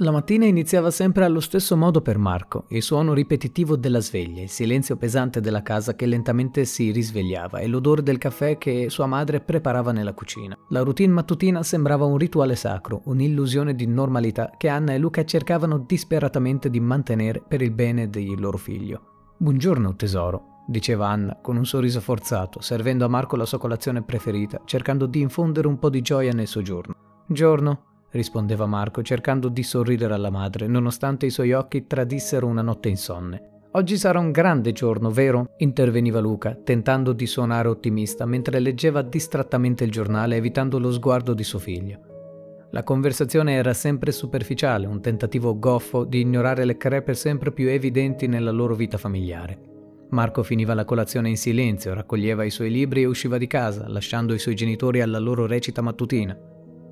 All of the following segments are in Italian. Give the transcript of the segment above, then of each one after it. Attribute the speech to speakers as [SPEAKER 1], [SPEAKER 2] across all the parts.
[SPEAKER 1] La mattina iniziava sempre allo stesso modo per Marco, il suono ripetitivo della sveglia, il silenzio pesante della casa che lentamente si risvegliava e l'odore del caffè che sua madre preparava nella cucina. La routine mattutina sembrava un rituale sacro, un'illusione di normalità che Anna e Luca cercavano disperatamente di mantenere per il bene del loro figlio. Buongiorno tesoro, diceva Anna con un sorriso forzato, servendo a Marco la sua colazione preferita, cercando di infondere un po' di gioia nel suo giorno. Giorno, rispondeva Marco, cercando di sorridere alla madre, nonostante i suoi occhi tradissero una notte insonne. Oggi sarà un grande giorno, vero? interveniva Luca, tentando di suonare ottimista mentre leggeva distrattamente il giornale, evitando lo sguardo di suo figlio. La conversazione era sempre superficiale, un tentativo goffo di ignorare le crepe sempre più evidenti nella loro vita familiare. Marco finiva la colazione in silenzio, raccoglieva i suoi libri e usciva di casa, lasciando i suoi genitori alla loro recita mattutina.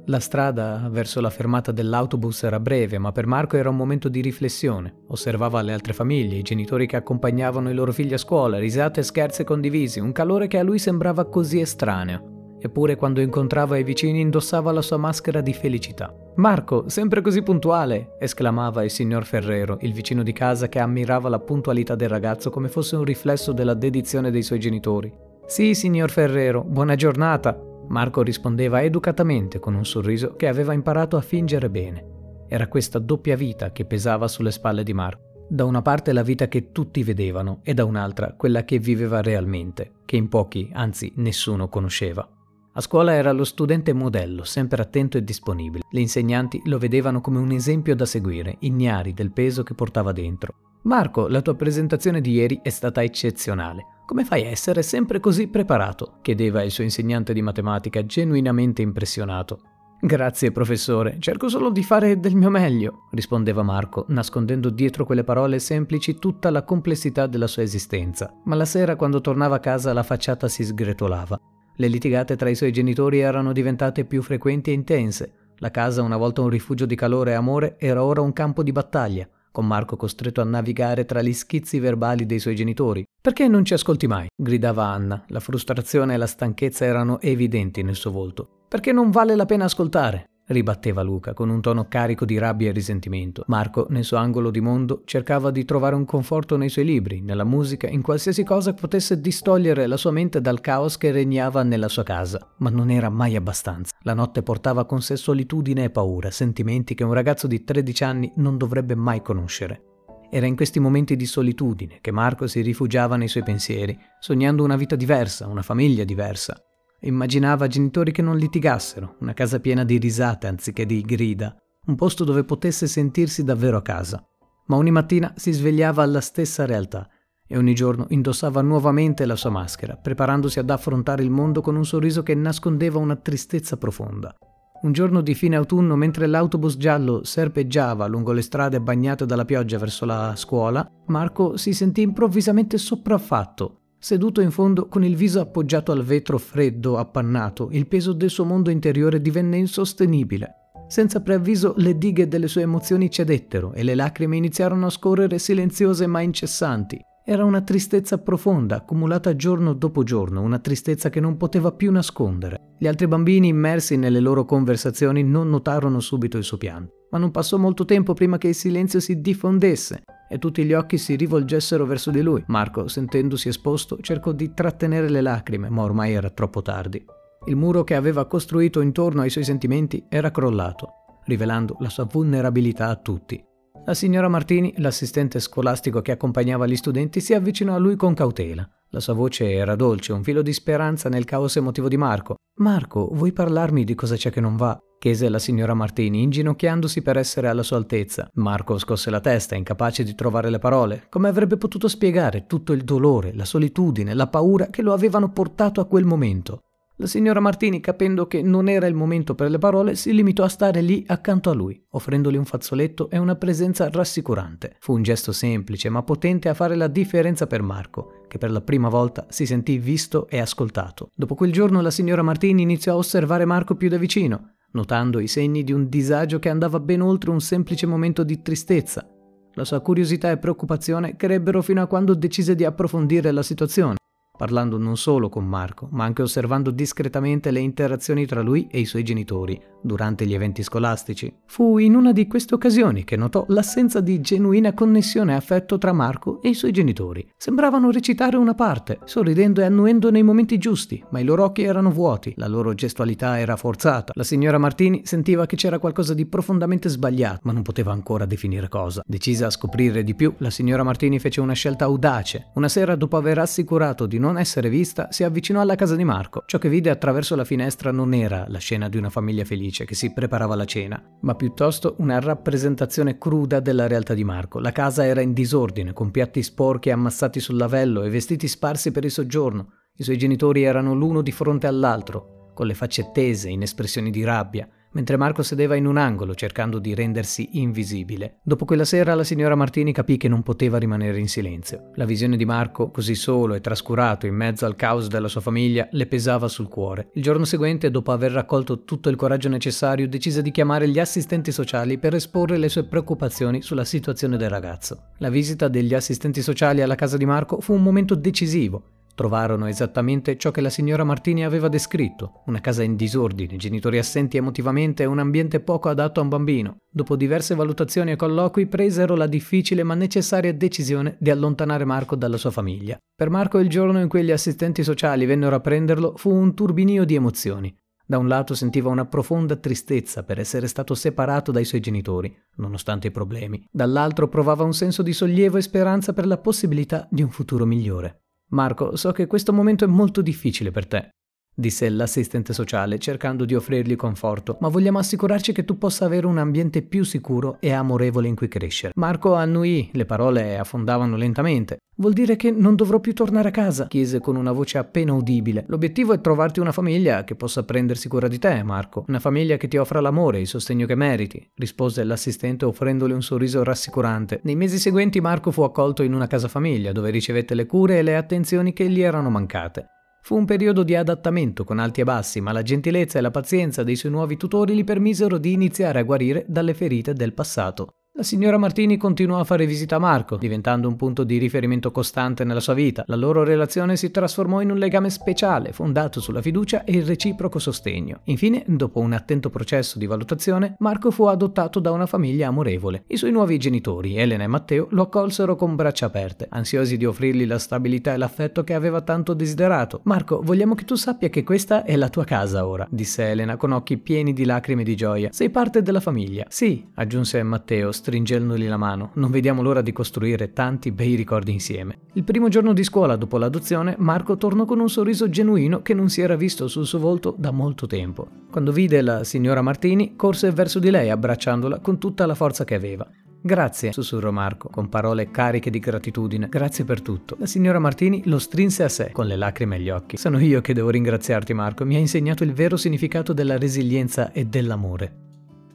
[SPEAKER 1] La strada verso la fermata dell'autobus era breve, ma per Marco era un momento di riflessione. Osservava le altre famiglie, i genitori che accompagnavano i loro figli a scuola, risate e scherzi condivisi, un calore che a lui sembrava così estraneo. Eppure quando incontrava i vicini indossava la sua maschera di felicità. Marco, sempre così puntuale! esclamava il signor Ferrero, il vicino di casa che ammirava la puntualità del ragazzo come fosse un riflesso della dedizione dei suoi genitori. Sì, signor Ferrero, buona giornata, Marco rispondeva educatamente con un sorriso che aveva imparato a fingere bene. Era questa doppia vita che pesava sulle spalle di Marco. Da una parte la vita che tutti vedevano e da un'altra quella che viveva realmente, che in pochi, anzi nessuno conosceva. A scuola era lo studente modello, sempre attento e disponibile. Le insegnanti lo vedevano come un esempio da seguire, ignari del peso che portava dentro. Marco, la tua presentazione di ieri è stata eccezionale. Come fai a essere sempre così preparato? chiedeva il suo insegnante di matematica, genuinamente impressionato. Grazie, professore, cerco solo di fare del mio meglio, rispondeva Marco, nascondendo dietro quelle parole semplici tutta la complessità della sua esistenza. Ma la sera, quando tornava a casa, la facciata si sgretolava. Le litigate tra i suoi genitori erano diventate più frequenti e intense. La casa, una volta un rifugio di calore e amore, era ora un campo di battaglia con Marco costretto a navigare tra gli schizzi verbali dei suoi genitori. Perché non ci ascolti mai? gridava Anna. La frustrazione e la stanchezza erano evidenti nel suo volto. Perché non vale la pena ascoltare? Ribatteva Luca con un tono carico di rabbia e risentimento. Marco, nel suo angolo di mondo, cercava di trovare un conforto nei suoi libri, nella musica, in qualsiasi cosa potesse distogliere la sua mente dal caos che regnava nella sua casa. Ma non era mai abbastanza. La notte portava con sé solitudine e paura, sentimenti che un ragazzo di 13 anni non dovrebbe mai conoscere. Era in questi momenti di solitudine che Marco si rifugiava nei suoi pensieri, sognando una vita diversa, una famiglia diversa. Immaginava genitori che non litigassero, una casa piena di risate anziché di grida, un posto dove potesse sentirsi davvero a casa. Ma ogni mattina si svegliava alla stessa realtà e ogni giorno indossava nuovamente la sua maschera, preparandosi ad affrontare il mondo con un sorriso che nascondeva una tristezza profonda. Un giorno di fine autunno, mentre l'autobus giallo serpeggiava lungo le strade bagnate dalla pioggia verso la scuola, Marco si sentì improvvisamente sopraffatto Seduto in fondo, con il viso appoggiato al vetro freddo, appannato, il peso del suo mondo interiore divenne insostenibile. Senza preavviso le dighe delle sue emozioni cedettero e le lacrime iniziarono a scorrere silenziose ma incessanti. Era una tristezza profonda, accumulata giorno dopo giorno, una tristezza che non poteva più nascondere. Gli altri bambini immersi nelle loro conversazioni non notarono subito il suo pianto, ma non passò molto tempo prima che il silenzio si diffondesse e tutti gli occhi si rivolgessero verso di lui. Marco, sentendosi esposto, cercò di trattenere le lacrime, ma ormai era troppo tardi. Il muro che aveva costruito intorno ai suoi sentimenti era crollato, rivelando la sua vulnerabilità a tutti. La signora Martini, l'assistente scolastico che accompagnava gli studenti, si avvicinò a lui con cautela. La sua voce era dolce, un filo di speranza nel caos emotivo di Marco. Marco, vuoi parlarmi di cosa c'è che non va? Chiese la signora Martini, inginocchiandosi per essere alla sua altezza. Marco scosse la testa, incapace di trovare le parole. Come avrebbe potuto spiegare tutto il dolore, la solitudine, la paura che lo avevano portato a quel momento? La signora Martini, capendo che non era il momento per le parole, si limitò a stare lì accanto a lui, offrendogli un fazzoletto e una presenza rassicurante. Fu un gesto semplice ma potente a fare la differenza per Marco, che per la prima volta si sentì visto e ascoltato. Dopo quel giorno la signora Martini iniziò a osservare Marco più da vicino, notando i segni di un disagio che andava ben oltre un semplice momento di tristezza. La sua curiosità e preoccupazione crebbero fino a quando decise di approfondire la situazione. Parlando non solo con Marco, ma anche osservando discretamente le interazioni tra lui e i suoi genitori durante gli eventi scolastici. Fu in una di queste occasioni che notò l'assenza di genuina connessione e affetto tra Marco e i suoi genitori. Sembravano recitare una parte, sorridendo e annuendo nei momenti giusti, ma i loro occhi erano vuoti, la loro gestualità era forzata. La signora Martini sentiva che c'era qualcosa di profondamente sbagliato, ma non poteva ancora definire cosa. Decisa a scoprire di più, la signora Martini fece una scelta audace. Una sera, dopo aver assicurato di non essere vista, si avvicinò alla casa di Marco. Ciò che vide attraverso la finestra non era la scena di una famiglia felice che si preparava alla cena, ma piuttosto una rappresentazione cruda della realtà di Marco. La casa era in disordine, con piatti sporchi ammassati sul lavello e vestiti sparsi per il soggiorno. I suoi genitori erano l'uno di fronte all'altro, con le facce tese in espressioni di rabbia mentre Marco sedeva in un angolo cercando di rendersi invisibile. Dopo quella sera la signora Martini capì che non poteva rimanere in silenzio. La visione di Marco, così solo e trascurato in mezzo al caos della sua famiglia, le pesava sul cuore. Il giorno seguente, dopo aver raccolto tutto il coraggio necessario, decise di chiamare gli assistenti sociali per esporre le sue preoccupazioni sulla situazione del ragazzo. La visita degli assistenti sociali alla casa di Marco fu un momento decisivo. Trovarono esattamente ciò che la signora Martini aveva descritto, una casa in disordine, genitori assenti emotivamente e un ambiente poco adatto a un bambino. Dopo diverse valutazioni e colloqui presero la difficile ma necessaria decisione di allontanare Marco dalla sua famiglia. Per Marco il giorno in cui gli assistenti sociali vennero a prenderlo fu un turbinio di emozioni. Da un lato sentiva una profonda tristezza per essere stato separato dai suoi genitori, nonostante i problemi, dall'altro provava un senso di sollievo e speranza per la possibilità di un futuro migliore. Marco, so che questo momento è molto difficile per te disse l'assistente sociale cercando di offrirgli conforto, ma vogliamo assicurarci che tu possa avere un ambiente più sicuro e amorevole in cui crescere. Marco annuì, le parole affondavano lentamente. Vuol dire che non dovrò più tornare a casa? chiese con una voce appena udibile. L'obiettivo è trovarti una famiglia che possa prendersi cura di te, Marco. Una famiglia che ti offra l'amore e il sostegno che meriti, rispose l'assistente offrendole un sorriso rassicurante. Nei mesi seguenti Marco fu accolto in una casa famiglia dove ricevette le cure e le attenzioni che gli erano mancate. Fu un periodo di adattamento con alti e bassi, ma la gentilezza e la pazienza dei suoi nuovi tutori gli permisero di iniziare a guarire dalle ferite del passato. La signora Martini continuò a fare visita a Marco, diventando un punto di riferimento costante nella sua vita. La loro relazione si trasformò in un legame speciale, fondato sulla fiducia e il reciproco sostegno. Infine, dopo un attento processo di valutazione, Marco fu adottato da una famiglia amorevole. I suoi nuovi genitori, Elena e Matteo, lo accolsero con braccia aperte, ansiosi di offrirgli la stabilità e l'affetto che aveva tanto desiderato. Marco, vogliamo che tu sappia che questa è la tua casa ora, disse Elena con occhi pieni di lacrime di gioia. Sei parte della famiglia. Sì, aggiunse Matteo, stringendogli la mano. Non vediamo l'ora di costruire tanti bei ricordi insieme. Il primo giorno di scuola dopo l'adozione, Marco tornò con un sorriso genuino che non si era visto sul suo volto da molto tempo. Quando vide la signora Martini, corse verso di lei abbracciandola con tutta la forza che aveva. Grazie, sussurrò Marco, con parole cariche di gratitudine. Grazie per tutto. La signora Martini lo strinse a sé, con le lacrime agli occhi. Sono io che devo ringraziarti, Marco. Mi hai insegnato il vero significato della resilienza e dell'amore.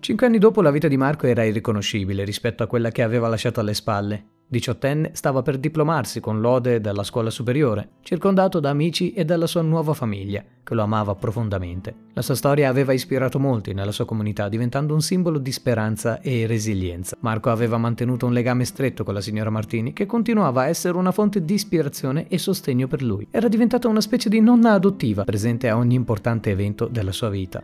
[SPEAKER 1] Cinque anni dopo la vita di Marco era irriconoscibile rispetto a quella che aveva lasciato alle spalle. Diciottenne stava per diplomarsi con lode dalla scuola superiore, circondato da amici e dalla sua nuova famiglia, che lo amava profondamente. La sua storia aveva ispirato molti nella sua comunità, diventando un simbolo di speranza e resilienza. Marco aveva mantenuto un legame stretto con la signora Martini, che continuava a essere una fonte di ispirazione e sostegno per lui. Era diventata una specie di nonna adottiva, presente a ogni importante evento della sua vita.